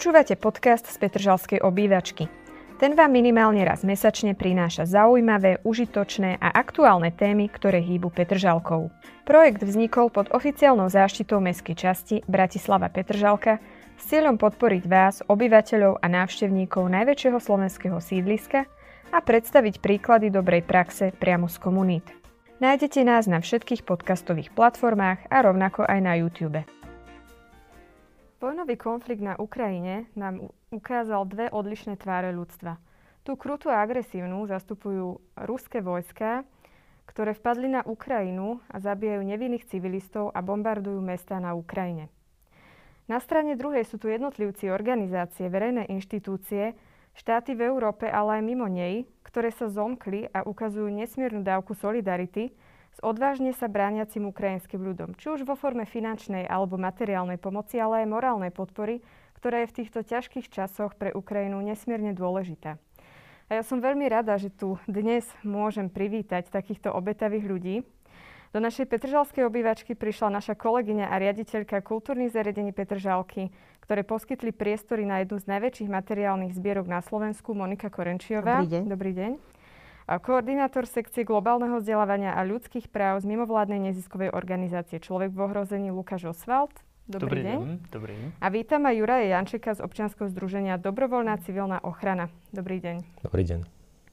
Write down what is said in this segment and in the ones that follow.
Počúvate podcast z Petržalskej obývačky. Ten vám minimálne raz mesačne prináša zaujímavé, užitočné a aktuálne témy, ktoré hýbu Petržalkou. Projekt vznikol pod oficiálnou záštitou mestskej časti Bratislava Petržalka s cieľom podporiť vás, obyvateľov a návštevníkov najväčšieho slovenského sídliska a predstaviť príklady dobrej praxe priamo z komunít. Nájdete nás na všetkých podcastových platformách a rovnako aj na YouTube. Vojnový konflikt na Ukrajine nám ukázal dve odlišné tváre ľudstva. Tú krutú a agresívnu zastupujú ruské vojska, ktoré vpadli na Ukrajinu a zabíjajú nevinných civilistov a bombardujú mesta na Ukrajine. Na strane druhej sú tu jednotlivci, organizácie, verejné inštitúcie, štáty v Európe, ale aj mimo nej, ktoré sa zomkli a ukazujú nesmiernu dávku solidarity, s odvážne sa brániacim ukrajinským ľudom, či už vo forme finančnej alebo materiálnej pomoci, ale aj morálnej podpory, ktorá je v týchto ťažkých časoch pre Ukrajinu nesmierne dôležitá. A ja som veľmi rada, že tu dnes môžem privítať takýchto obetavých ľudí. Do našej Petržalskej obývačky prišla naša kolegyňa a riaditeľka kultúrnych zariadení Petržalky, ktoré poskytli priestory na jednu z najväčších materiálnych zbierok na Slovensku, Monika Korenčiová. Dobrý deň. Dobrý deň koordinátor sekcie globálneho vzdelávania a ľudských práv z mimovládnej neziskovej organizácie Človek v ohrození Lukáš Osvald. Dobrý, Dobrý deň. deň. Dobrý deň. A vítam aj Juraja Jančeka z občianskeho združenia Dobrovoľná civilná ochrana. Dobrý deň. Dobrý deň.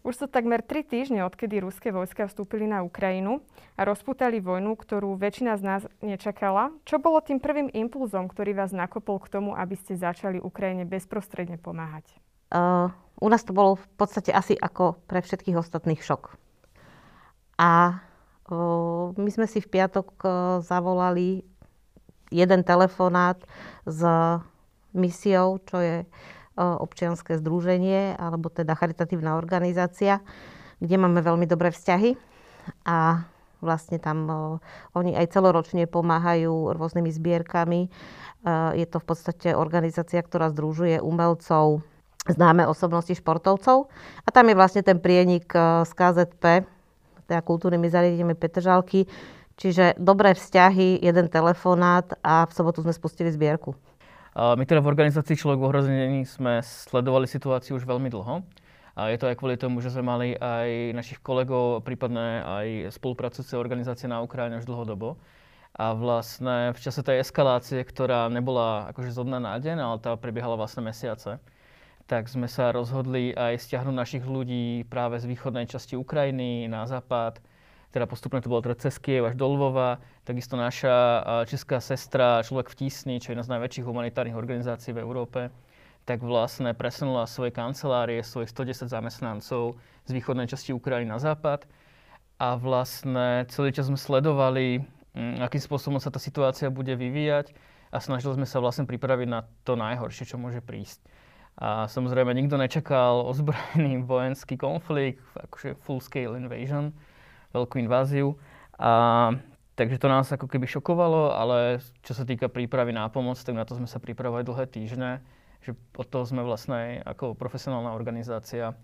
Už sú takmer tri týždne, odkedy ruské vojska vstúpili na Ukrajinu a rozputali vojnu, ktorú väčšina z nás nečakala. Čo bolo tým prvým impulzom, ktorý vás nakopol k tomu, aby ste začali Ukrajine bezprostredne pomáhať? Uh, u nás to bolo v podstate asi ako pre všetkých ostatných šok. A my sme si v piatok zavolali jeden telefonát s misiou, čo je uh, občianské združenie, alebo teda charitatívna organizácia, kde máme veľmi dobré vzťahy. A vlastne tam oni aj celoročne pomáhajú rôznymi zbierkami. Uh, je to v podstate organizácia, ktorá združuje umelcov, známe osobnosti športovcov. A tam je vlastne ten prienik eh, z KZP, teda kultúrnymi zariadeniami Petržalky. Čiže dobré vzťahy, jeden telefonát a v sobotu sme spustili zbierku. My teda v organizácii Človek v ohrození sme sledovali situáciu už veľmi dlho. A je to aj kvôli tomu, že sme mali aj našich kolegov, prípadne aj spolupracujúce organizácie na Ukrajine už dlhodobo. A vlastne v čase tej eskalácie, ktorá nebola akože zo na deň, ale tá prebiehala vlastne mesiace, tak sme sa rozhodli aj stiahnuť našich ľudí práve z východnej časti Ukrajiny na západ. Teda postupne to bolo teda cez Kiev až do Lvova. Takisto naša česká sestra Človek v Tísni, čo je jedna z najväčších humanitárnych organizácií v Európe, tak vlastne presunula svoje kancelárie, svojich 110 zamestnancov z východnej časti Ukrajiny na západ. A vlastne celý čas sme sledovali, akým spôsobom sa tá situácia bude vyvíjať a snažili sme sa vlastne pripraviť na to najhoršie, čo môže prísť. A samozrejme nikto nečakal ozbrojený vojenský konflikt, akože full-scale invasion, veľkú inváziu. A, takže to nás ako keby šokovalo, ale čo sa týka prípravy na pomoc, tak na to sme sa pripravovali dlhé týždne. Že od toho sme vlastne ako profesionálna organizácia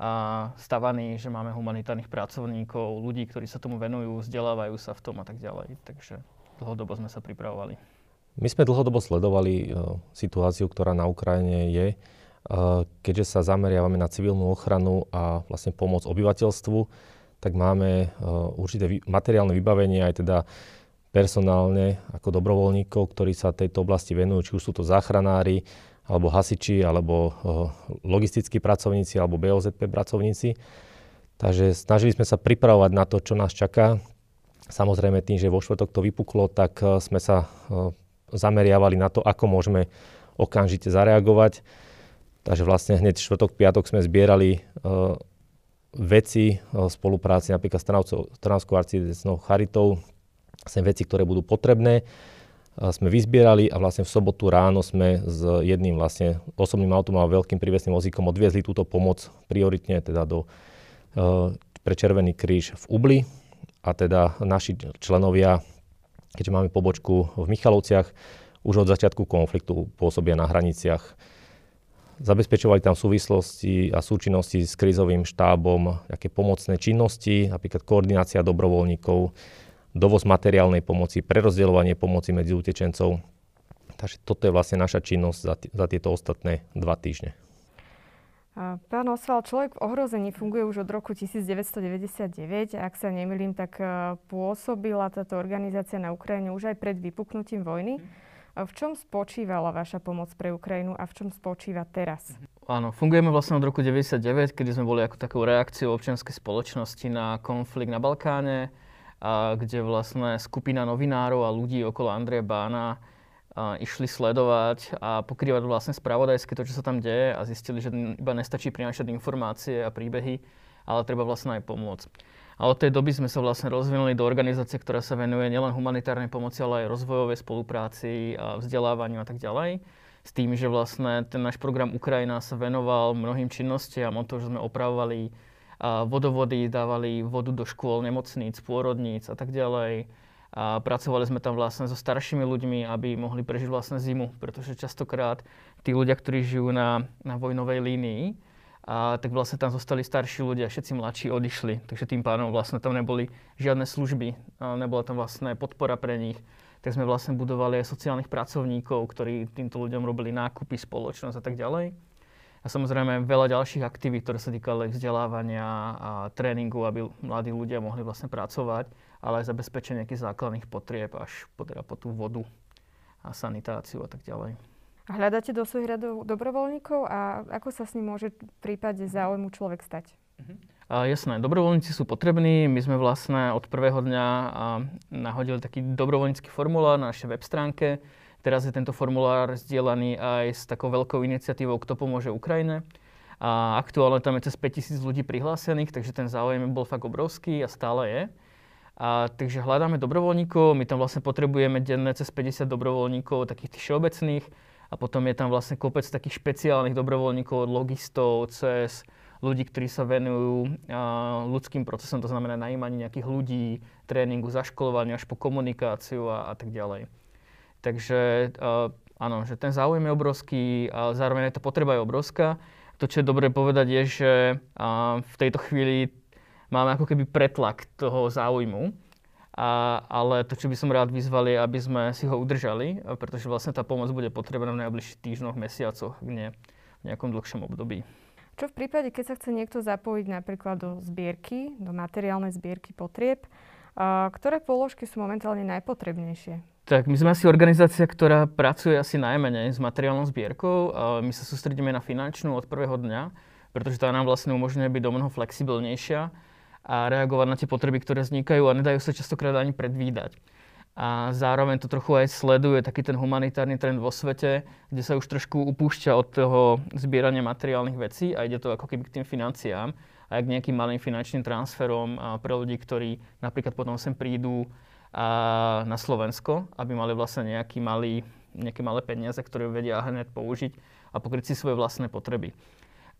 a stavaní, že máme humanitárnych pracovníkov, ľudí, ktorí sa tomu venujú, vzdelávajú sa v tom a tak ďalej. Takže dlhodobo sme sa pripravovali. My sme dlhodobo sledovali uh, situáciu, ktorá na Ukrajine je, uh, keďže sa zameriavame na civilnú ochranu a vlastne pomoc obyvateľstvu, tak máme uh, určité materiálne vybavenie aj teda personálne ako dobrovoľníkov, ktorí sa tejto oblasti venujú, či už sú to záchranári, alebo hasiči, alebo logistickí pracovníci, alebo BOZP pracovníci. Takže snažili sme sa pripravovať na to, čo nás čaká. Samozrejme tým, že vo štvrtok to vypuklo, tak sme sa zameriavali na to, ako môžeme okamžite zareagovať. Takže vlastne hneď štvrtok, piatok sme zbierali uh, veci uh, spolupráci napríklad s Trnavskou arcidiecnou charitou, sem veci, ktoré budú potrebné. Uh, sme vyzbierali a vlastne v sobotu ráno sme s jedným vlastne osobným autom a veľkým prívesným vozíkom odviezli túto pomoc prioritne teda do, uh, pre Červený kríž v Ubli a teda naši členovia keďže máme pobočku v Michalovciach, už od začiatku konfliktu pôsobia na hraniciach. Zabezpečovali tam súvislosti a súčinnosti s krizovým štábom, aké pomocné činnosti, napríklad koordinácia dobrovoľníkov, dovoz materiálnej pomoci, prerozdeľovanie pomoci medzi utečencov. Takže toto je vlastne naša činnosť za, t- za tieto ostatné dva týždne. Pán Osval, človek v ohrození funguje už od roku 1999. Ak sa nemýlim, tak e, pôsobila táto organizácia na Ukrajine už aj pred vypuknutím vojny. V čom spočívala vaša pomoc pre Ukrajinu a v čom spočíva teraz? Áno, fungujeme vlastne od roku 1999, kedy sme boli ako takou reakciou občianskej spoločnosti na konflikt na Balkáne, a kde vlastne skupina novinárov a ľudí okolo Andreja Bána a išli sledovať a pokrývať vlastne spravodajské to, čo sa tam deje a zistili, že iba nestačí prinášať informácie a príbehy, ale treba vlastne aj pomôcť. A od tej doby sme sa vlastne rozvinuli do organizácie, ktorá sa venuje nielen humanitárnej pomoci, ale aj rozvojovej spolupráci a vzdelávaniu a tak ďalej. S tým, že vlastne ten náš program Ukrajina sa venoval mnohým činnostiam, o to, že sme opravovali vodovody, dávali vodu do škôl, nemocníc, pôrodníc a tak ďalej a pracovali sme tam vlastne so staršími ľuďmi, aby mohli prežiť vlastne zimu, pretože častokrát tí ľudia, ktorí žijú na, na vojnovej línii, a tak vlastne tam zostali starší ľudia, všetci mladší odišli, takže tým pádom vlastne tam neboli žiadne služby, nebola tam vlastne podpora pre nich. Tak sme vlastne budovali aj sociálnych pracovníkov, ktorí týmto ľuďom robili nákupy, spoločnosť a tak ďalej. A samozrejme veľa ďalších aktivít, ktoré sa týkali vzdelávania a tréningu, aby mladí ľudia mohli vlastne pracovať ale aj zabezpečenie nejakých základných potrieb až po, teda po tú vodu a sanitáciu a tak ďalej. Hľadáte do svojich radov dobrovoľníkov a ako sa s ním môže v prípade záujmu človek stať? Uh-huh. A jasné, dobrovoľníci sú potrební. My sme vlastne od prvého dňa nahodili taký dobrovoľnícky formulár na našej web stránke. Teraz je tento formulár zdieľaný aj s takou veľkou iniciatívou Kto pomôže Ukrajine. A aktuálne tam je cez 5000 ľudí prihlásených, takže ten záujem bol fakt obrovský a stále je. A, takže hľadáme dobrovoľníkov, my tam vlastne potrebujeme denne cez 50 dobrovoľníkov, takých tých všeobecných, a potom je tam vlastne kopec takých špeciálnych dobrovoľníkov, logistov, cez ľudí, ktorí sa venujú a, ľudským procesom, to znamená najímanie nejakých ľudí, tréningu, zaškolovaniu až po komunikáciu a, a tak ďalej. Takže a, áno, že ten záujem je obrovský a zároveň aj tá potreba je obrovská. To, čo je dobre povedať, je, že a, v tejto chvíli máme ako keby pretlak toho záujmu. A, ale to, čo by som rád vyzval, je, aby sme si ho udržali, pretože vlastne tá pomoc bude potrebná v najbližších týždňoch, mesiacoch, nie v nejakom dlhšom období. Čo v prípade, keď sa chce niekto zapojiť napríklad do zbierky, do materiálnej zbierky potrieb, ktoré položky sú momentálne najpotrebnejšie? Tak my sme asi organizácia, ktorá pracuje asi najmenej s materiálnou zbierkou. My sa sústredíme na finančnú od prvého dňa, pretože tá nám vlastne umožňuje byť do mnoho flexibilnejšia a reagovať na tie potreby, ktoré vznikajú a nedajú sa častokrát ani predvídať. A zároveň to trochu aj sleduje taký ten humanitárny trend vo svete, kde sa už trošku upúšťa od toho zbierania materiálnych vecí a ide to ako keby k tým financiám a k nejakým malým finančným transferom pre ľudí, ktorí napríklad potom sem prídu na Slovensko, aby mali vlastne nejaký malý, nejaké malé peniaze, ktoré vedia hneď použiť a pokryť si svoje vlastné potreby.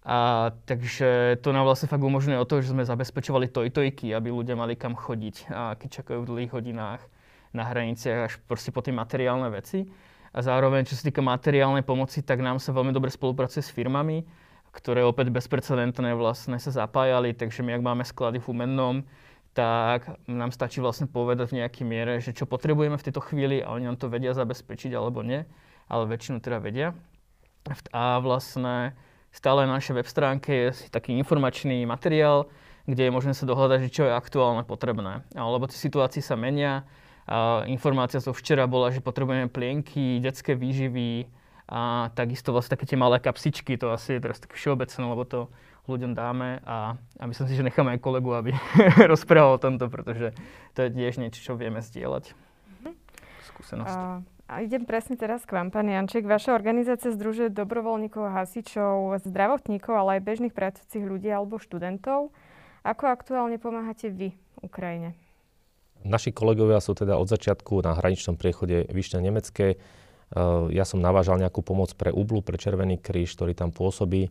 A, takže to nám vlastne fakt umožňuje o to, že sme zabezpečovali tojtojky, aby ľudia mali kam chodiť, a keď čakajú v dlhých hodinách na hraniciach až proste po tie materiálne veci. A zároveň, čo sa týka materiálnej pomoci, tak nám sa veľmi dobre spolupracuje s firmami, ktoré opäť bezprecedentné vlastne sa zapájali, takže my, ak máme sklady v Umennom, tak nám stačí vlastne povedať v nejakej miere, že čo potrebujeme v tejto chvíli a oni nám to vedia zabezpečiť alebo nie, ale väčšinu teda vedia. A vlastne Stále na našej web stránke je taký informačný materiál, kde je možné sa dohľadať, že čo je aktuálne potrebné. Lebo tie situácie sa menia. A informácia zo včera bola, že potrebujeme plienky, detské výživy a takisto vlastne také tie malé kapsičky, to asi je teraz také všeobecné, lebo to ľuďom dáme a, a myslím si, že necháme aj kolegu, aby rozprával o tomto, pretože to je tiež niečo, čo vieme zdieľať. Mm-hmm. Skúsenosť. Uh, a idem presne teraz k vám, pán Janček. Vaša organizácia združuje dobrovoľníkov, hasičov, zdravotníkov, ale aj bežných pracujúcich ľudí alebo študentov. Ako aktuálne pomáhate vy Ukrajine? Naši kolegovia sú teda od začiatku na hraničnom priechode Vyšne Nemecké. E, ja som navážal nejakú pomoc pre Ublu, pre Červený kríž, ktorý tam pôsobí. E,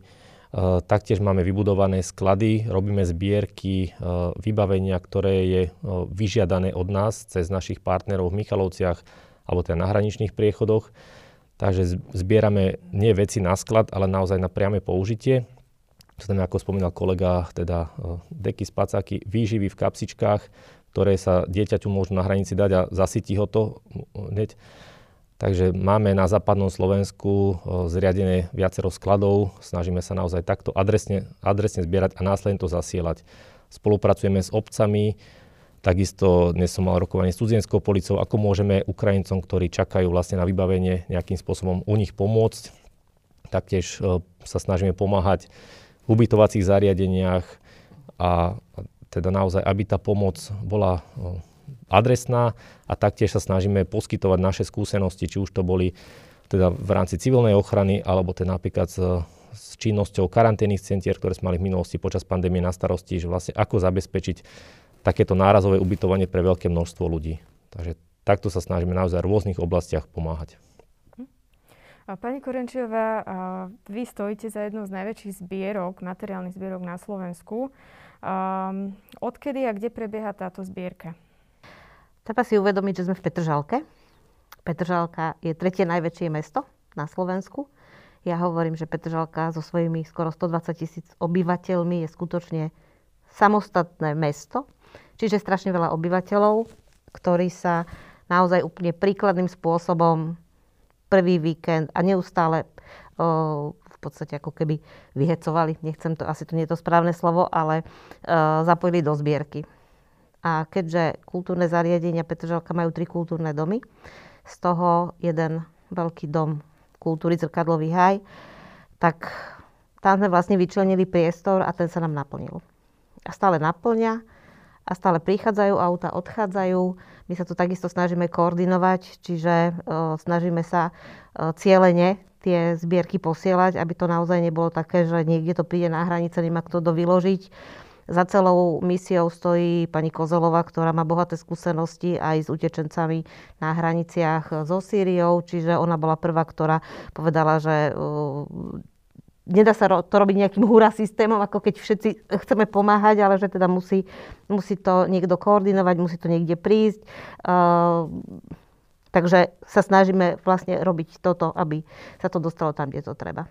taktiež máme vybudované sklady, robíme zbierky, e, vybavenia, ktoré je vyžiadané od nás cez našich partnerov v Michalovciach, alebo teda na hraničných priechodoch. Takže zbierame nie veci na sklad, ale naozaj na priame použitie. To znamená, ako spomínal kolega, teda e, deky, spacáky, výživy v kapsičkách, ktoré sa dieťaťu môžu na hranici dať a zasytí ho to hneď. Takže máme na západnom Slovensku zriadené viacero skladov, snažíme sa naozaj takto adresne, adresne zbierať a následne to zasielať. Spolupracujeme s obcami, takisto dnes som mal rokovanie s cudzienskou policou, ako môžeme Ukrajincom, ktorí čakajú vlastne na vybavenie nejakým spôsobom u nich pomôcť. Taktiež sa snažíme pomáhať v ubytovacích zariadeniach a teda naozaj, aby tá pomoc bola adresná a taktiež sa snažíme poskytovať naše skúsenosti, či už to boli teda v rámci civilnej ochrany, alebo teda napríklad s, s činnosťou karanténnych centier, ktoré sme mali v minulosti počas pandémie na starosti, že vlastne ako zabezpečiť takéto nárazové ubytovanie pre veľké množstvo ľudí. Takže takto sa snažíme naozaj v rôznych oblastiach pomáhať. Pani Korenčiová, vy stojíte za jednou z najväčších zbierok, materiálnych zbierok na Slovensku. Um, odkedy a kde prebieha táto zbierka? Treba si uvedomiť, že sme v Petržalke. Petržalka je tretie najväčšie mesto na Slovensku. Ja hovorím, že Petržalka so svojimi skoro 120 tisíc obyvateľmi je skutočne samostatné mesto. Čiže strašne veľa obyvateľov, ktorí sa naozaj úplne príkladným spôsobom prvý víkend a neustále o, v podstate ako keby vyhecovali, nechcem to, asi to nie je to správne slovo, ale o, zapojili do zbierky. A keďže kultúrne zariadenia Petržalka majú tri kultúrne domy, z toho jeden veľký dom kultúry Zrkadlový haj, tak tam sme vlastne vyčlenili priestor a ten sa nám naplnil. A stále naplňa a stále prichádzajú auta, odchádzajú. My sa tu takisto snažíme koordinovať, čiže uh, snažíme sa uh, cieľene tie zbierky posielať, aby to naozaj nebolo také, že niekde to príde na hranice, nemá kto to vyložiť za celou misiou stojí pani Kozolová, ktorá má bohaté skúsenosti aj s utečencami na hraniciach so Sýriou, čiže ona bola prvá, ktorá povedala, že uh, nedá sa to robiť nejakým hurá systémom, ako keď všetci chceme pomáhať, ale že teda musí, musí to niekto koordinovať, musí to niekde prísť. Uh, takže sa snažíme vlastne robiť toto, aby sa to dostalo tam, kde to treba.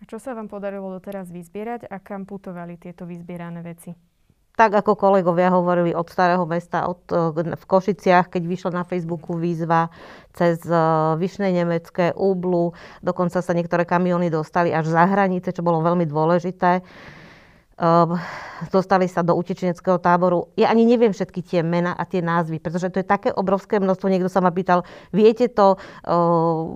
A čo sa vám podarilo doteraz vyzbierať a kam putovali tieto vyzbierané veci? Tak ako kolegovia hovorili od Starého mesta, od, e, v Košiciach, keď vyšla na Facebooku výzva cez e, Vyšné Nemecké, Úblu, dokonca sa niektoré kamiony dostali až za hranice, čo bolo veľmi dôležité. Uh, dostali sa do utečeneckého táboru. Ja ani neviem všetky tie mena a tie názvy, pretože to je také obrovské množstvo. Niekto sa ma pýtal, viete to, uh,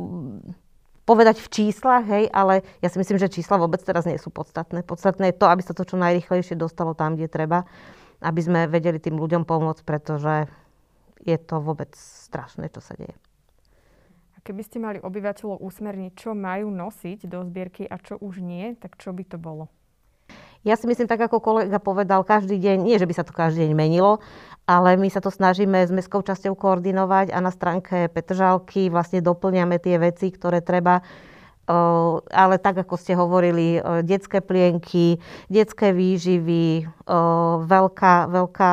povedať v číslach, hej, ale ja si myslím, že čísla vôbec teraz nie sú podstatné. Podstatné je to, aby sa to čo najrychlejšie dostalo tam, kde treba, aby sme vedeli tým ľuďom pomôcť, pretože je to vôbec strašné, čo sa deje. A keby ste mali obyvateľov usmerniť, čo majú nosiť do zbierky a čo už nie, tak čo by to bolo? Ja si myslím, tak ako kolega povedal, každý deň, nie že by sa to každý deň menilo, ale my sa to snažíme s mestskou časťou koordinovať a na stránke Petržalky vlastne doplňame tie veci, ktoré treba ale tak, ako ste hovorili, detské plienky, detské výživy, veľká, veľká,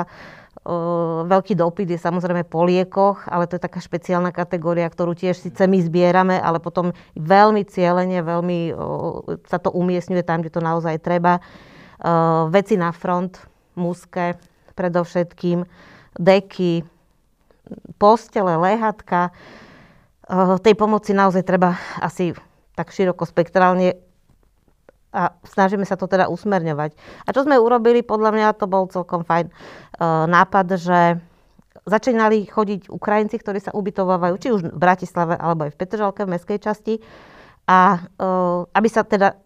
veľký dopyt je samozrejme po liekoch, ale to je taká špeciálna kategória, ktorú tiež síce my zbierame, ale potom veľmi cieľene, veľmi sa to umiestňuje tam, kde to naozaj treba. Veci na front, mužské, predovšetkým, deky, postele, lehatka. Tej pomoci naozaj treba asi tak široko spektrálne a snažíme sa to teda usmerňovať. A čo sme urobili, podľa mňa to bol celkom fajn nápad, že začínali chodiť Ukrajinci, ktorí sa ubytovávajú či už v Bratislave alebo aj v Petržalke v mestskej časti a aby sa teda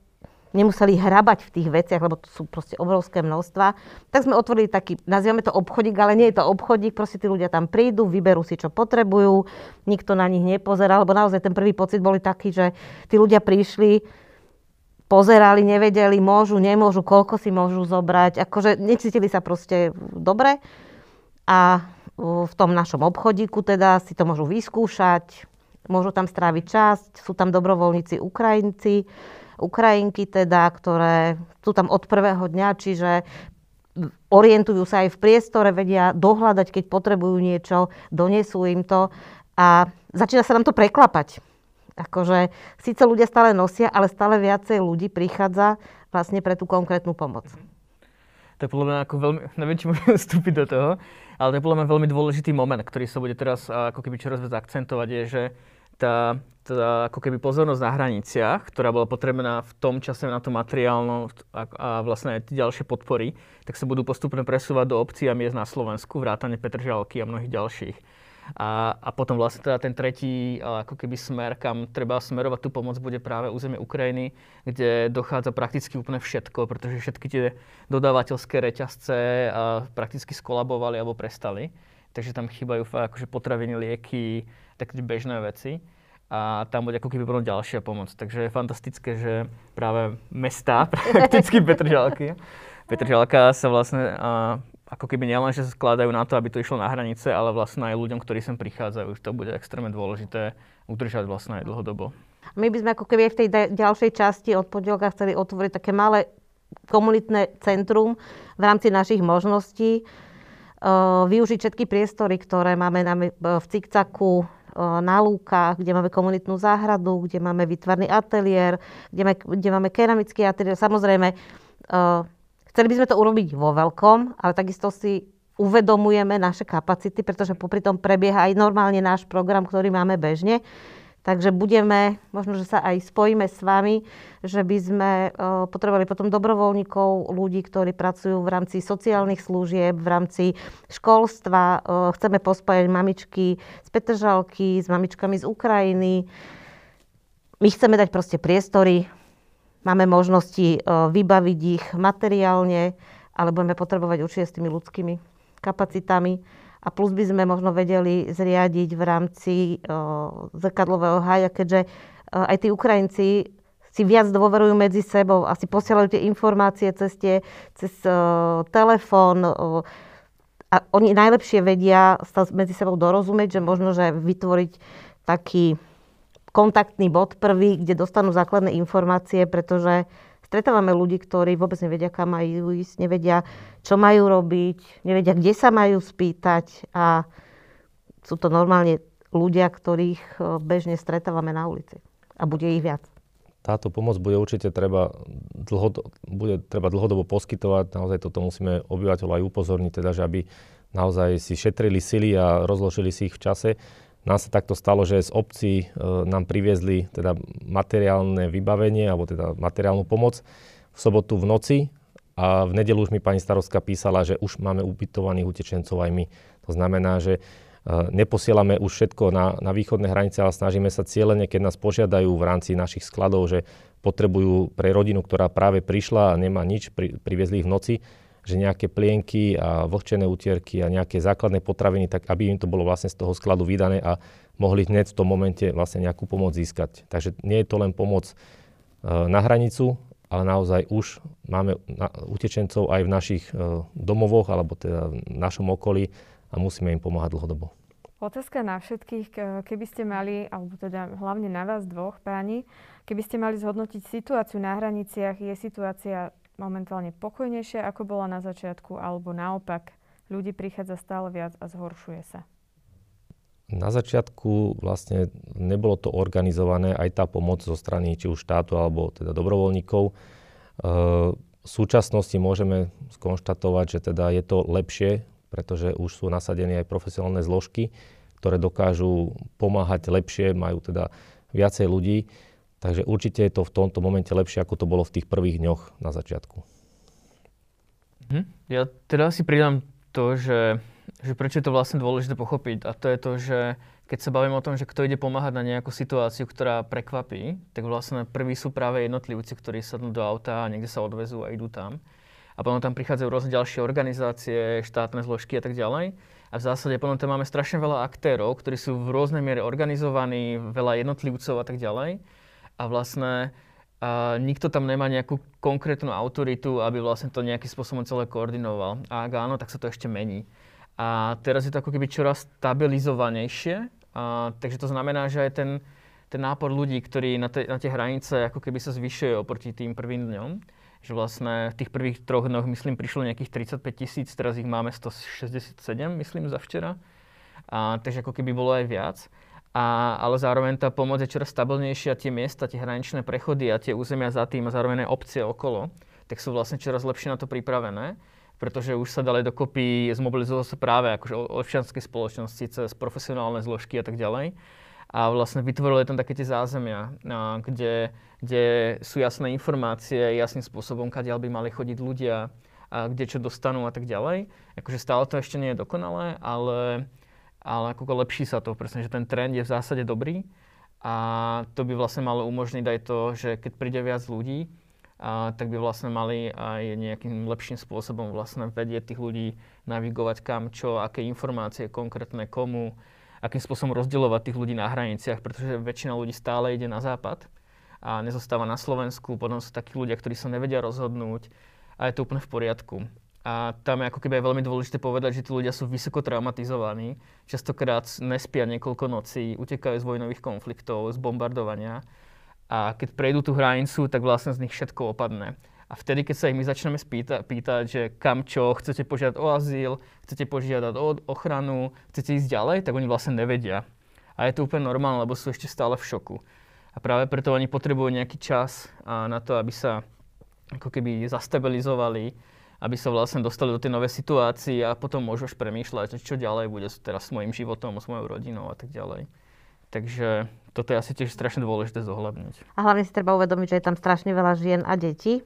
nemuseli hrabať v tých veciach, lebo to sú proste obrovské množstva. Tak sme otvorili taký, nazývame to obchodík, ale nie je to obchodík, proste tí ľudia tam prídu, vyberú si, čo potrebujú, nikto na nich nepozerá, lebo naozaj ten prvý pocit boli taký, že tí ľudia prišli, pozerali, nevedeli, môžu, nemôžu, koľko si môžu zobrať, akože necítili sa proste dobre a v tom našom obchodíku teda si to môžu vyskúšať, môžu tam stráviť časť, sú tam dobrovoľníci Ukrajinci, Ukrajinky teda, ktoré sú tam od prvého dňa, čiže orientujú sa aj v priestore, vedia dohľadať, keď potrebujú niečo, donesú im to a začína sa nám to preklapať. Akože síce ľudia stále nosia, ale stále viacej ľudí prichádza vlastne pre tú konkrétnu pomoc. To je podľa mňa ako veľmi, neviem, či môžem vstúpiť do toho, ale to je podľa mňa veľmi dôležitý moment, ktorý sa bude teraz ako keby čoraz viac akcentovať, je, že tá, tá ako keby pozornosť na hraniciach, ktorá bola potrebná v tom čase na to materiálno a, a vlastne aj ďalšie podpory, tak sa budú postupne presúvať do obcí a miest na Slovensku, vrátane Petržalky a mnohých ďalších. A, a potom vlastne teda ten tretí ako keby smer, kam treba smerovať tú pomoc, bude práve územie Ukrajiny, kde dochádza prakticky úplne všetko, pretože všetky tie dodávateľské reťazce prakticky skolabovali alebo prestali. Takže tam chýbajú akože potraviny, lieky, také bežné veci a tam bude ako keby potom ďalšia pomoc. Takže je fantastické, že práve mesta, prakticky Petržalky, Petržalka sa vlastne ako keby nielen, že sa skladajú na to, aby to išlo na hranice, ale vlastne aj ľuďom, ktorí sem prichádzajú, to bude extrémne dôležité udržať vlastne aj dlhodobo. My by sme ako keby aj v tej ďalšej časti od podielka chceli otvoriť také malé komunitné centrum v rámci našich možností. Uh, využiť všetky priestory, ktoré máme na, v Cikcaku, na Lúkach, kde máme komunitnú záhradu, kde máme vytvarný ateliér, kde máme, kde máme keramický ateliér. Samozrejme, Chceli by sme to urobiť vo veľkom, ale takisto si uvedomujeme naše kapacity, pretože popri tom prebieha aj normálne náš program, ktorý máme bežne. Takže budeme, možno, že sa aj spojíme s vami, že by sme uh, potrebovali potom dobrovoľníkov, ľudí, ktorí pracujú v rámci sociálnych služieb, v rámci školstva. Uh, chceme pospájať mamičky z Petržalky, s mamičkami z Ukrajiny. My chceme dať proste priestory Máme možnosti e, vybaviť ich materiálne, ale budeme potrebovať určite s tými ľudskými kapacitami. A plus by sme možno vedeli zriadiť v rámci uh, zrkadlového hája, keďže uh, aj tí Ukrajinci si viac dôverujú medzi sebou a si posielajú tie informácie cez, tie, cez uh, telefón. Uh, a oni najlepšie vedia sa medzi sebou dorozumieť, že možno, že vytvoriť taký kontaktný bod prvý, kde dostanú základné informácie, pretože stretávame ľudí, ktorí vôbec nevedia, kam majú ísť, nevedia, čo majú robiť, nevedia, kde sa majú spýtať a sú to normálne ľudia, ktorých e, bežne stretávame na ulici. A bude ich viac. Táto pomoc bude určite treba, dlhodo, bude treba dlhodobo poskytovať. Naozaj toto musíme obyvateľov aj upozorniť, teda, že aby naozaj si šetrili sily a rozložili si ich v čase. Nám sa takto stalo, že z obcí e, nám priviezli teda materiálne vybavenie, alebo teda materiálnu pomoc v sobotu v noci a v nedelu už mi pani starostka písala, že už máme ubytovaných utečencov aj my. To znamená, že e, neposielame už všetko na, na východné hranice, ale snažíme sa cieľene, keď nás požiadajú v rámci našich skladov, že potrebujú pre rodinu, ktorá práve prišla a nemá nič, pri, priviezli ich v noci, že nejaké plienky a vlhčené utierky a nejaké základné potraviny, tak aby im to bolo vlastne z toho skladu vydané a mohli hneď v tom momente vlastne nejakú pomoc získať. Takže nie je to len pomoc e, na hranicu, ale naozaj už máme utečencov aj v našich e, domovoch alebo teda v našom okolí a musíme im pomáhať dlhodobo. Otázka na všetkých, keby ste mali, alebo teda hlavne na vás dvoch páni, keby ste mali zhodnotiť situáciu na hraniciach, je situácia momentálne pokojnejšia, ako bola na začiatku, alebo naopak ľudí prichádza stále viac a zhoršuje sa? Na začiatku vlastne nebolo to organizované, aj tá pomoc zo strany či už štátu alebo teda dobrovoľníkov. E, v súčasnosti môžeme skonštatovať, že teda je to lepšie, pretože už sú nasadené aj profesionálne zložky, ktoré dokážu pomáhať lepšie, majú teda viacej ľudí. Takže určite je to v tomto momente lepšie, ako to bolo v tých prvých dňoch na začiatku. Hm. Ja teda si pridám to, že, že prečo je to vlastne dôležité pochopiť. A to je to, že keď sa bavíme o tom, že kto ide pomáhať na nejakú situáciu, ktorá prekvapí, tak vlastne prví sú práve jednotlivci, ktorí sadnú do auta a niekde sa odvezú a idú tam. A potom tam prichádzajú rôzne ďalšie organizácie, štátne zložky a tak ďalej. A v zásade potom tam máme strašne veľa aktérov, ktorí sú v rôznej miere organizovaní, veľa jednotlivcov a tak ďalej a vlastne a nikto tam nemá nejakú konkrétnu autoritu, aby vlastne to nejakým spôsobom celé koordinoval. A ak áno, tak sa to ešte mení. A teraz je to ako keby čoraz stabilizovanejšie, a, takže to znamená, že aj ten, ten nápor ľudí, ktorí na, te, na tie hranice ako keby sa zvyšuje oproti tým prvým dňom, že vlastne v tých prvých troch dňoch, myslím, prišlo nejakých 35 tisíc, teraz ich máme 167, myslím, za včera. A, takže ako keby bolo aj viac. A, ale zároveň tá pomoc je čoraz stabilnejšia, tie miesta, tie hraničné prechody a tie územia za tým a zároveň aj obcie okolo, tak sú vlastne čoraz lepšie na to pripravené, pretože už sa dali dokopy, zmobilizovalo sa práve akože občianskej spoločnosti cez profesionálne zložky a tak ďalej. a vlastne vytvorili tam také tie zázemia, kde, kde sú jasné informácie, jasným spôsobom, kadiaľ by mali chodiť ľudia, a kde čo dostanú a tak ďalej. Akože stále to ešte nie je dokonalé, ale, ale ako lepší sa to, presne, že ten trend je v zásade dobrý a to by vlastne malo umožniť aj to, že keď príde viac ľudí, a, tak by vlastne mali aj nejakým lepším spôsobom vlastne vedieť tých ľudí navigovať kam, čo, aké informácie konkrétne komu, akým spôsobom rozdielovať tých ľudí na hraniciach, pretože väčšina ľudí stále ide na západ a nezostáva na Slovensku. Potom sú takí ľudia, ktorí sa nevedia rozhodnúť a je to úplne v poriadku. A tam je ako keby veľmi dôležité povedať, že tí ľudia sú vysoko traumatizovaní, častokrát nespia niekoľko nocí, utekajú z vojnových konfliktov, z bombardovania a keď prejdú tú hranicu, tak vlastne z nich všetko opadne. A vtedy, keď sa ich my začneme spýta, pýtať, že kam čo, chcete požiadať o azyl, chcete požiadať o ochranu, chcete ísť ďalej, tak oni vlastne nevedia. A je to úplne normálne, lebo sú ešte stále v šoku. A práve preto oni potrebujú nejaký čas na to, aby sa ako keby zastabilizovali, aby sa vlastne dostali do tej novej situácii a potom môžu už premýšľať, čo ďalej bude teraz s mojim životom, s mojou rodinou a tak ďalej. Takže toto je asi tiež strašne dôležité zohľadniť. A hlavne si treba uvedomiť, že je tam strašne veľa žien a detí.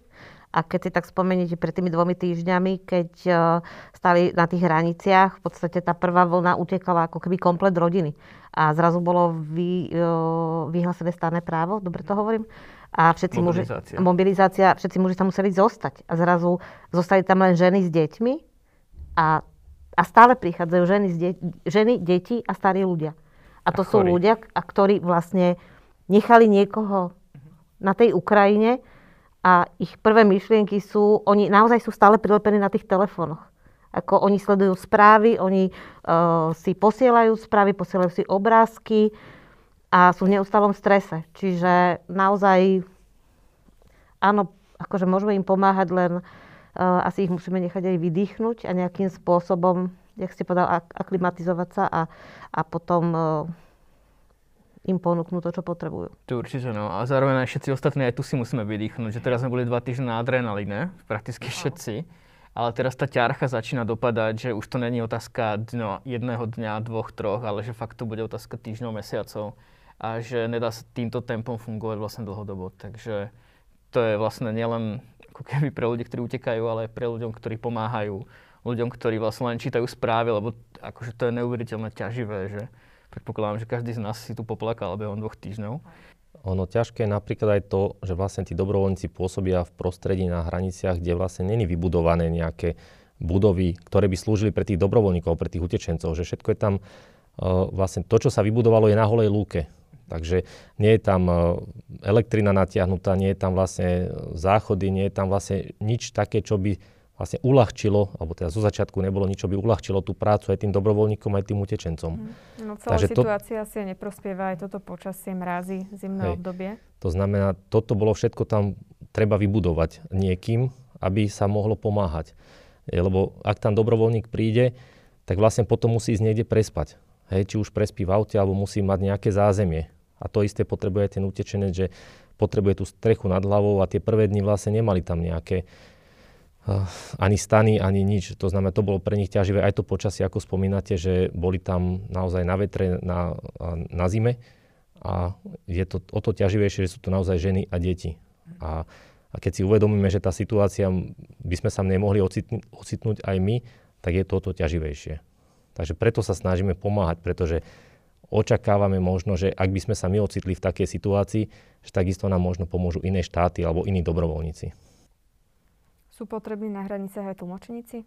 A keď si tak spomeniete pred tými dvomi týždňami, keď uh, stali na tých hraniciach, v podstate tá prvá vlna utekala ako keby komplet rodiny. A zrazu bolo vy, uh, vyhlásené stáne právo, dobre to hovorím? A všetci mobilizácia. Muži, mobilizácia, všetci muži sa museli zostať. A zrazu zostali tam len ženy s deťmi a, a stále prichádzajú ženy, de- ženy, deti a starí ľudia. A to a sú ľudia, a ktorí vlastne nechali niekoho na tej Ukrajine a ich prvé myšlienky sú, oni naozaj sú stále prilepení na tých telefónoch. Ako oni sledujú správy, oni uh, si posielajú správy, posielajú si obrázky a sú v neustálom strese. Čiže naozaj, áno, akože môžeme im pomáhať, len uh, asi ich musíme nechať aj vydýchnuť a nejakým spôsobom jak ste povedal, ak- aklimatizovať sa a, a potom uh, im ponúknú to, čo potrebujú. To určite no. A zároveň aj všetci ostatní aj tu si musíme vydýchnuť, že teraz sme boli dva týždne na adrenaline, prakticky všetci. Ale teraz tá ťarcha začína dopadať, že už to není otázka dňo, jedného dňa, dvoch, troch, ale že fakt to bude otázka týždňov, mesiacov a že nedá sa týmto tempom fungovať vlastne dlhodobo. Takže to je vlastne nielen ako keby pre ľudí, ktorí utekajú, ale aj pre ľuďom, ktorí pomáhajú ľuďom, ktorí vlastne len čítajú správy, lebo akože to je neuveriteľne ťaživé, že predpokladám, že každý z nás si tu poplakal behom dvoch týždňov. Ono ťažké je napríklad aj to, že vlastne tí dobrovoľníci pôsobia v prostredí na hraniciach, kde vlastne není vybudované nejaké budovy, ktoré by slúžili pre tých dobrovoľníkov, pre tých utečencov, že všetko je tam, uh, vlastne to, čo sa vybudovalo, je na holej lúke. Takže nie je tam elektrina natiahnutá, nie je tam vlastne záchody, nie je tam vlastne nič také, čo by vlastne uľahčilo, alebo teda zo začiatku nebolo nič, čo by uľahčilo tú prácu aj tým dobrovoľníkom, aj tým utečencom. Mm. No celá Takže situácia to, si neprospieva aj toto počasie, mrazy, zimné hej, obdobie. To znamená, toto bolo všetko tam treba vybudovať niekým, aby sa mohlo pomáhať. Je, lebo ak tam dobrovoľník príde, tak vlastne potom musí ísť niekde prespať. Hej, či už prespí v aute, alebo musí mať nejaké zázemie. A to isté potrebuje ten utečenec, že potrebuje tú strechu nad hlavou a tie prvé dni vlastne nemali tam nejaké ani stany, ani nič. To znamená, to bolo pre nich ťaživé aj to počasie, ako spomínate, že boli tam naozaj na vetre, na, na zime a je to o to ťaživejšie, že sú to naozaj ženy a deti. A, a keď si uvedomíme, že tá situácia, by sme sa nemohli ocitnúť aj my, tak je to o to ťaživejšie. Takže preto sa snažíme pomáhať, pretože očakávame možno, že ak by sme sa my ocitli v takej situácii, že takisto nám možno pomôžu iné štáty alebo iní dobrovoľníci. Sú potrební na hraniciach aj tlmočníci?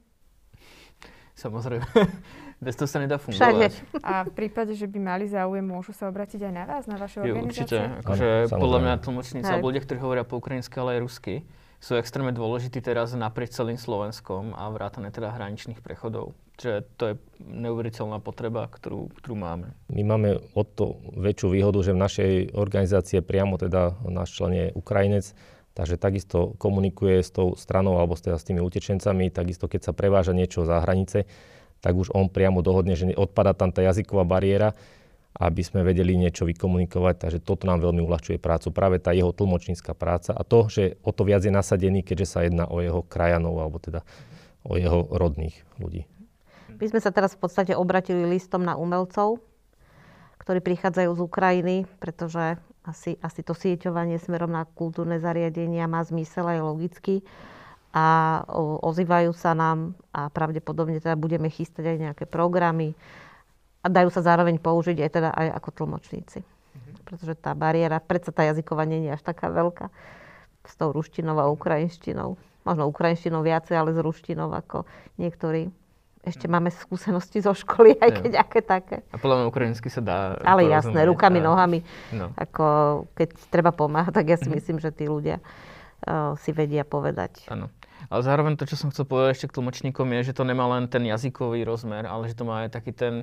Samozrejme. Bez toho sa nedá fungovať. Všade. A v prípade, že by mali záujem, môžu sa obrátiť aj na vás, na vašu organizáciu? Určite. Akože podľa mňa tlmočníci, alebo ľudia, ktorí hovoria po ukrajinsky, ale aj rusky, sú extrémne dôležití teraz naprieč celým Slovenskom a vrátane teda hraničných prechodov. Čiže to je neuveriteľná potreba, ktorú, ktorú máme. My máme o to väčšiu výhodu, že v našej organizácii priamo teda náš člen je Ukrajinec, Takže takisto komunikuje s tou stranou alebo teda s tými utečencami, takisto keď sa preváža niečo za hranice, tak už on priamo dohodne, že odpada tam tá jazyková bariéra, aby sme vedeli niečo vykomunikovať. Takže toto nám veľmi uľahčuje prácu. Práve tá jeho tlmočnícka práca a to, že o to viac je nasadený, keďže sa jedná o jeho krajanov alebo teda o jeho rodných ľudí. My sme sa teraz v podstate obratili listom na umelcov, ktorí prichádzajú z Ukrajiny, pretože asi, asi to sieťovanie smerom na kultúrne zariadenia má zmysel aj logicky a ozývajú sa nám a pravdepodobne teda budeme chystať aj nejaké programy a dajú sa zároveň použiť aj teda aj ako tlmočníci. Mm-hmm. Pretože tá bariéra, predsa tá jazyková nie je až taká veľká s tou ruštinou a ukrajinštinou. Možno ukrajinštinou viacej, ale s ruštinou ako niektorí ešte máme skúsenosti zo školy, aj keď jo. aké také. A podľa mňa ukrajinsky sa dá Ale jasné, rukami, a... nohami. No. Ako, keď treba pomáhať, tak ja si mm-hmm. myslím, že tí ľudia uh, si vedia povedať. Áno. Ale zároveň to, čo som chcel povedať ešte k tlmočníkom, je, že to nemá len ten jazykový rozmer, ale že to má aj taký ten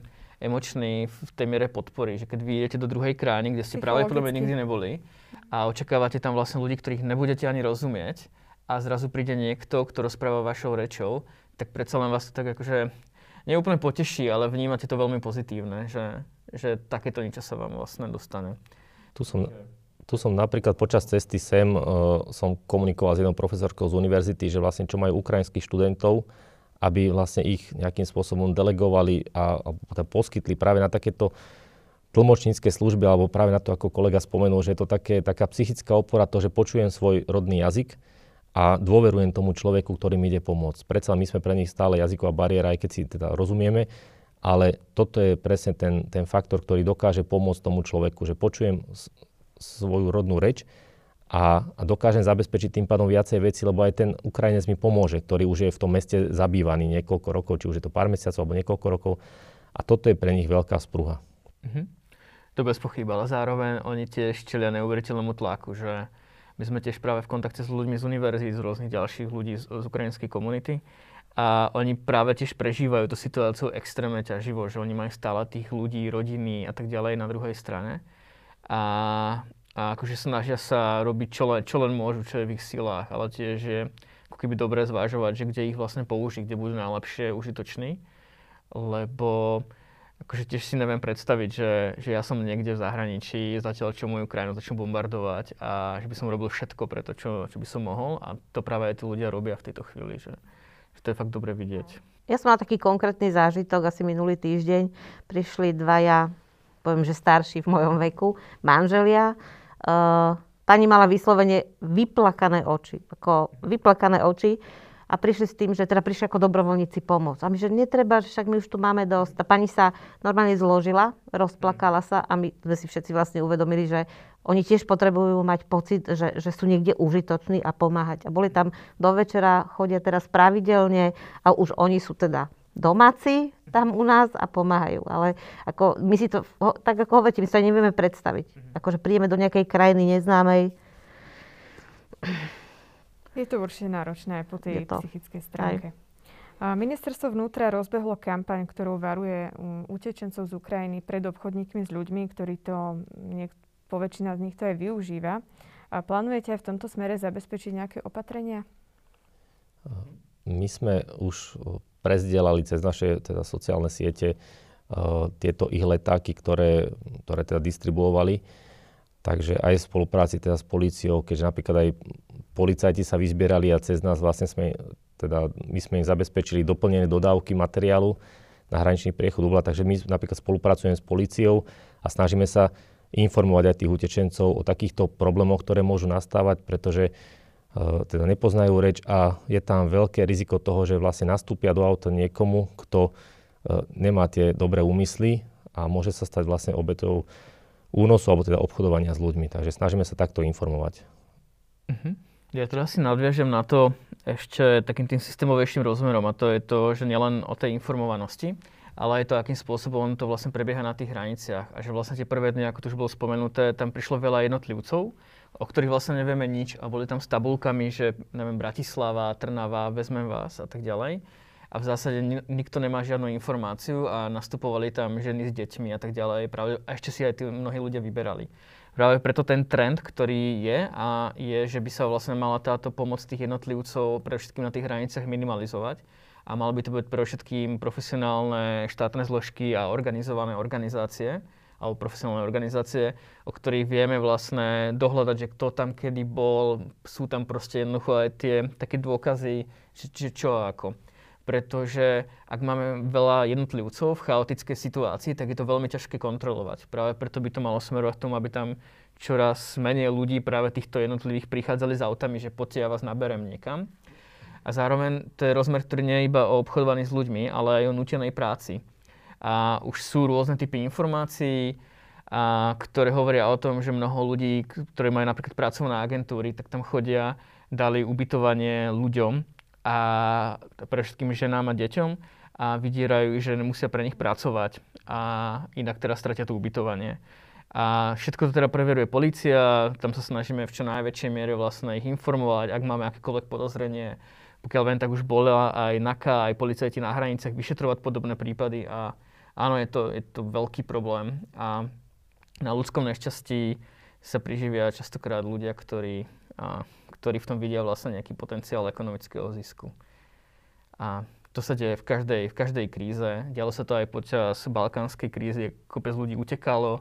emočný v tej miere podpory, že keď vy idete do druhej krajiny, kde ste pravdepodobne nikdy neboli a očakávate tam vlastne ľudí, ktorých nebudete ani rozumieť a zrazu príde niekto, kto rozpráva vašou rečou, tak predsa len vás to tak akože neúplne poteší, ale vnímate to veľmi pozitívne, že, že takéto niečo sa vám vlastne dostane. Tu som, tu som napríklad počas cesty sem uh, som komunikoval s jednou profesorkou z univerzity, že vlastne čo majú ukrajinských študentov, aby vlastne ich nejakým spôsobom delegovali a, a teda poskytli práve na takéto tlmočnícke služby, alebo práve na to, ako kolega spomenul, že je to také, taká psychická opora, to, že počujem svoj rodný jazyk, a dôverujem tomu človeku, ktorý mi ide pomôcť. Predsa my sme pre nich stále jazyková bariéra, aj keď si teda rozumieme, ale toto je presne ten, ten faktor, ktorý dokáže pomôcť tomu človeku, že počujem svoju rodnú reč a, a dokážem zabezpečiť tým pádom viacej veci, lebo aj ten Ukrajinec mi pomôže, ktorý už je v tom meste zabývaný niekoľko rokov, či už je to pár mesiacov alebo niekoľko rokov. A toto je pre nich veľká sprúha. Mm-hmm. To bez pochyb, ale zároveň oni tiež čelia neuveriteľnému tlaku, že my sme tiež práve v kontakte s ľuďmi z univerzít, z rôznych ďalších ľudí z, z ukrajinskej komunity. A oni práve tiež prežívajú tú situáciu extrémne ťaživo, že oni majú stále tých ľudí, rodiny a tak ďalej na druhej strane. A, a akože snažia sa robiť čo len, čo len môžu, čo je v ich silách, ale tiež je ako keby dobre zvážovať, že kde ich vlastne použiť, kde budú najlepšie užitoční. Lebo akože tiež si neviem predstaviť, že, že ja som niekde v zahraničí, zatiaľ čo moju krajinu začnú bombardovať a že by som robil všetko pre to, čo, čo by som mohol a to práve aj tí ľudia robia v tejto chvíli, že, že to je fakt dobre vidieť. Ja som mal taký konkrétny zážitok, asi minulý týždeň prišli dvaja, poviem, že starší v mojom veku, manželia. Uh, pani mala vyslovene vyplakané oči, ako vyplakané oči a prišli s tým, že teda prišli ako dobrovoľníci pomôcť. A my, že netreba, že však my už tu máme dosť. Tá pani sa normálne zložila, rozplakala sa a my sme si všetci vlastne uvedomili, že oni tiež potrebujú mať pocit, že, že sú niekde užitoční a pomáhať. A boli tam do večera, chodia teraz pravidelne a už oni sú teda domáci tam u nás a pomáhajú. Ale ako my si to, tak ako hovoríte, my sa nevieme predstaviť. Akože príjeme do nejakej krajiny neznámej, je to určite náročné aj po tej psychickej stránke. Aj. Ministerstvo vnútra rozbehlo kampaň, ktorou varuje um, utečencov z Ukrajiny pred obchodníkmi s ľuďmi, ktorí to, niek- po väčšina z nich to aj využíva. A plánujete aj v tomto smere zabezpečiť nejaké opatrenia? My sme už prezdielali cez naše teda sociálne siete uh, tieto ich letáky, ktoré, ktoré teda distribuovali. Takže aj v spolupráci teda s políciou, keďže napríklad aj policajti sa vyzbierali a cez nás vlastne sme, teda my sme im zabezpečili doplnené dodávky materiálu na hraničný priechod Ubla, takže my napríklad spolupracujeme s policiou a snažíme sa informovať aj tých utečencov o takýchto problémoch, ktoré môžu nastávať, pretože uh, teda nepoznajú reč a je tam veľké riziko toho, že vlastne nastúpia do auta niekomu, kto uh, nemá tie dobré úmysly a môže sa stať vlastne obetou únosu alebo teda obchodovania s ľuďmi. Takže snažíme sa takto informovať. Uh-huh. Ja teda asi nadviažem na to ešte takým tým systémovejším rozmerom a to je to, že nielen o tej informovanosti, ale aj to, akým spôsobom to vlastne prebieha na tých hraniciach. A že vlastne tie prvé dny, ako to už bolo spomenuté, tam prišlo veľa jednotlivcov, o ktorých vlastne nevieme nič a boli tam s tabulkami, že neviem, Bratislava, Trnava, vezmem vás a tak ďalej. A v zásade nikto nemá žiadnu informáciu a nastupovali tam ženy s deťmi a tak ďalej. Práve, a ešte si aj tí mnohí ľudia vyberali. Práve preto ten trend, ktorý je, a je, že by sa vlastne mala táto pomoc tých jednotlivcov pre všetkým na tých hraniciach minimalizovať. A mal by to byť pre všetkým profesionálne štátne zložky a organizované organizácie, alebo profesionálne organizácie, o ktorých vieme vlastne dohľadať, že kto tam kedy bol, sú tam proste jednoducho aj tie také dôkazy, že, že čo ako. Pretože ak máme veľa jednotlivcov v chaotickej situácii, tak je to veľmi ťažké kontrolovať. Práve preto by to malo smerovať k tomu, aby tam čoraz menej ľudí práve týchto jednotlivých prichádzali s autami, že poďte, ja vás naberem niekam. A zároveň to je rozmer, ktorý nie je iba o obchodovaní s ľuďmi, ale aj o nutenej práci. A už sú rôzne typy informácií, a, ktoré hovoria o tom, že mnoho ľudí, ktorí majú napríklad pracovné agentúry, tak tam chodia, dali ubytovanie ľuďom, a pre všetkým ženám a deťom a vydierajú že nemusia pre nich pracovať a inak teraz stratia to ubytovanie. A všetko to teda preveruje policia, tam sa snažíme v čo najväčšej miere vlastne ich informovať, ak máme akékoľvek podozrenie. Pokiaľ viem, tak už bola aj NAKA, aj policajti na hraniciach vyšetrovať podobné prípady a áno, je to, je to veľký problém. A na ľudskom nešťastí sa priživia častokrát ľudia, ktorí a, ktorí v tom vidia vlastne nejaký potenciál ekonomického zisku. A to sa deje v každej, v každej kríze. Dialo sa to aj počas balkánskej krízy, kopec ľudí utekalo.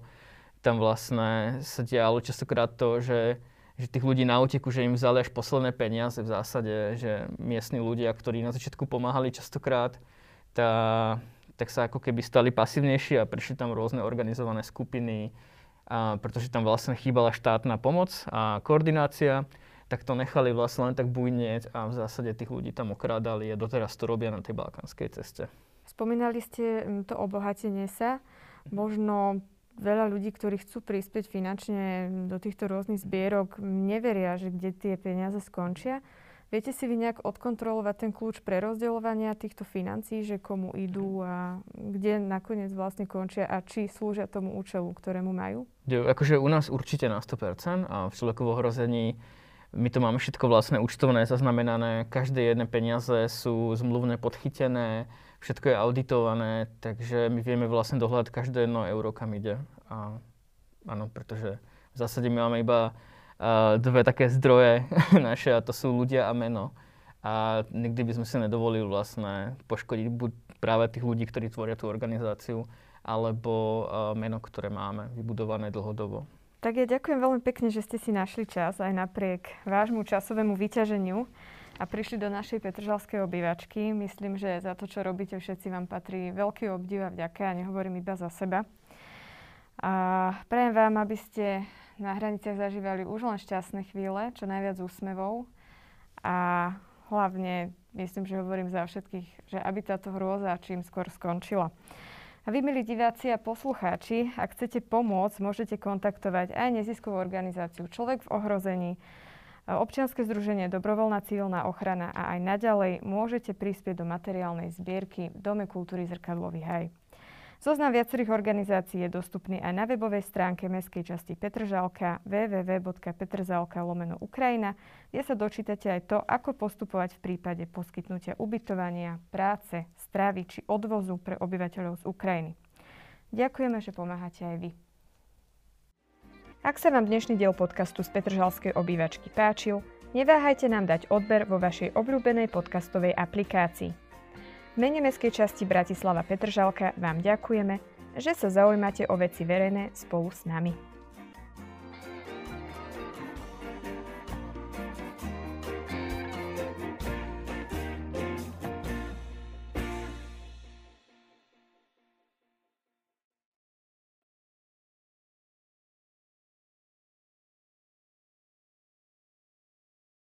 Tam vlastne sa dialo častokrát to, že, že tých ľudí na úteku, že im vzali až posledné peniaze v zásade, že miestni ľudia, ktorí na začiatku pomáhali častokrát, tá, tak sa ako keby stali pasívnejší a prišli tam rôzne organizované skupiny, a, pretože tam vlastne chýbala štátna pomoc a koordinácia tak to nechali vlastne len tak bujnieť a v zásade tých ľudí tam okrádali a doteraz to robia na tej balkánskej ceste. Spomínali ste mm, to obohatenie sa. Možno veľa ľudí, ktorí chcú prispieť finančne do týchto rôznych zbierok, neveria, že kde tie peniaze skončia. Viete si vy nejak odkontrolovať ten kľúč pre rozdeľovania týchto financií, že komu idú a kde nakoniec vlastne končia a či slúžia tomu účelu, ktorému majú? Akože u nás určite na 100% a v človeku v ohrození my to máme všetko vlastne účtovné, zaznamenané, každé jedné peniaze sú zmluvne podchytené, všetko je auditované, takže my vieme vlastne dohľadať každé jedno euro, kam ide. A áno, pretože v zásade my máme iba uh, dve také zdroje naše a to sú ľudia a meno. A nikdy by sme si nedovolili vlastne poškodiť buď práve tých ľudí, ktorí tvoria tú organizáciu, alebo uh, meno, ktoré máme vybudované dlhodobo. Tak ja ďakujem veľmi pekne, že ste si našli čas aj napriek vášmu časovému vyťaženiu a prišli do našej Petržalskej obývačky. Myslím, že za to, čo robíte, všetci vám patrí veľký obdiv a vďaka. Ja nehovorím iba za seba. A prajem vám, aby ste na hraniciach zažívali už len šťastné chvíle, čo najviac úsmevov. A hlavne, myslím, že hovorím za všetkých, že aby táto hrôza čím skôr skončila. A vy, milí diváci a poslucháči, ak chcete pomôcť, môžete kontaktovať aj neziskovú organizáciu Človek v ohrození, občianske združenie Dobrovoľná civilná ochrana a aj naďalej môžete prispieť do materiálnej zbierky Dome kultúry Zrkadlový haj. Zoznam viacerých organizácií je dostupný aj na webovej stránke mestskej časti Petržalka www.petržalka lomeno Ukrajina, kde sa dočítate aj to, ako postupovať v prípade poskytnutia ubytovania, práce, stravy či odvozu pre obyvateľov z Ukrajiny. Ďakujeme, že pomáhate aj vy. Ak sa vám dnešný diel podcastu z Petržalskej obývačky páčil, neváhajte nám dať odber vo vašej obľúbenej podcastovej aplikácii. V mene mestskej časti Bratislava Petržalka vám ďakujeme, že sa zaujímate o veci verejné spolu s nami.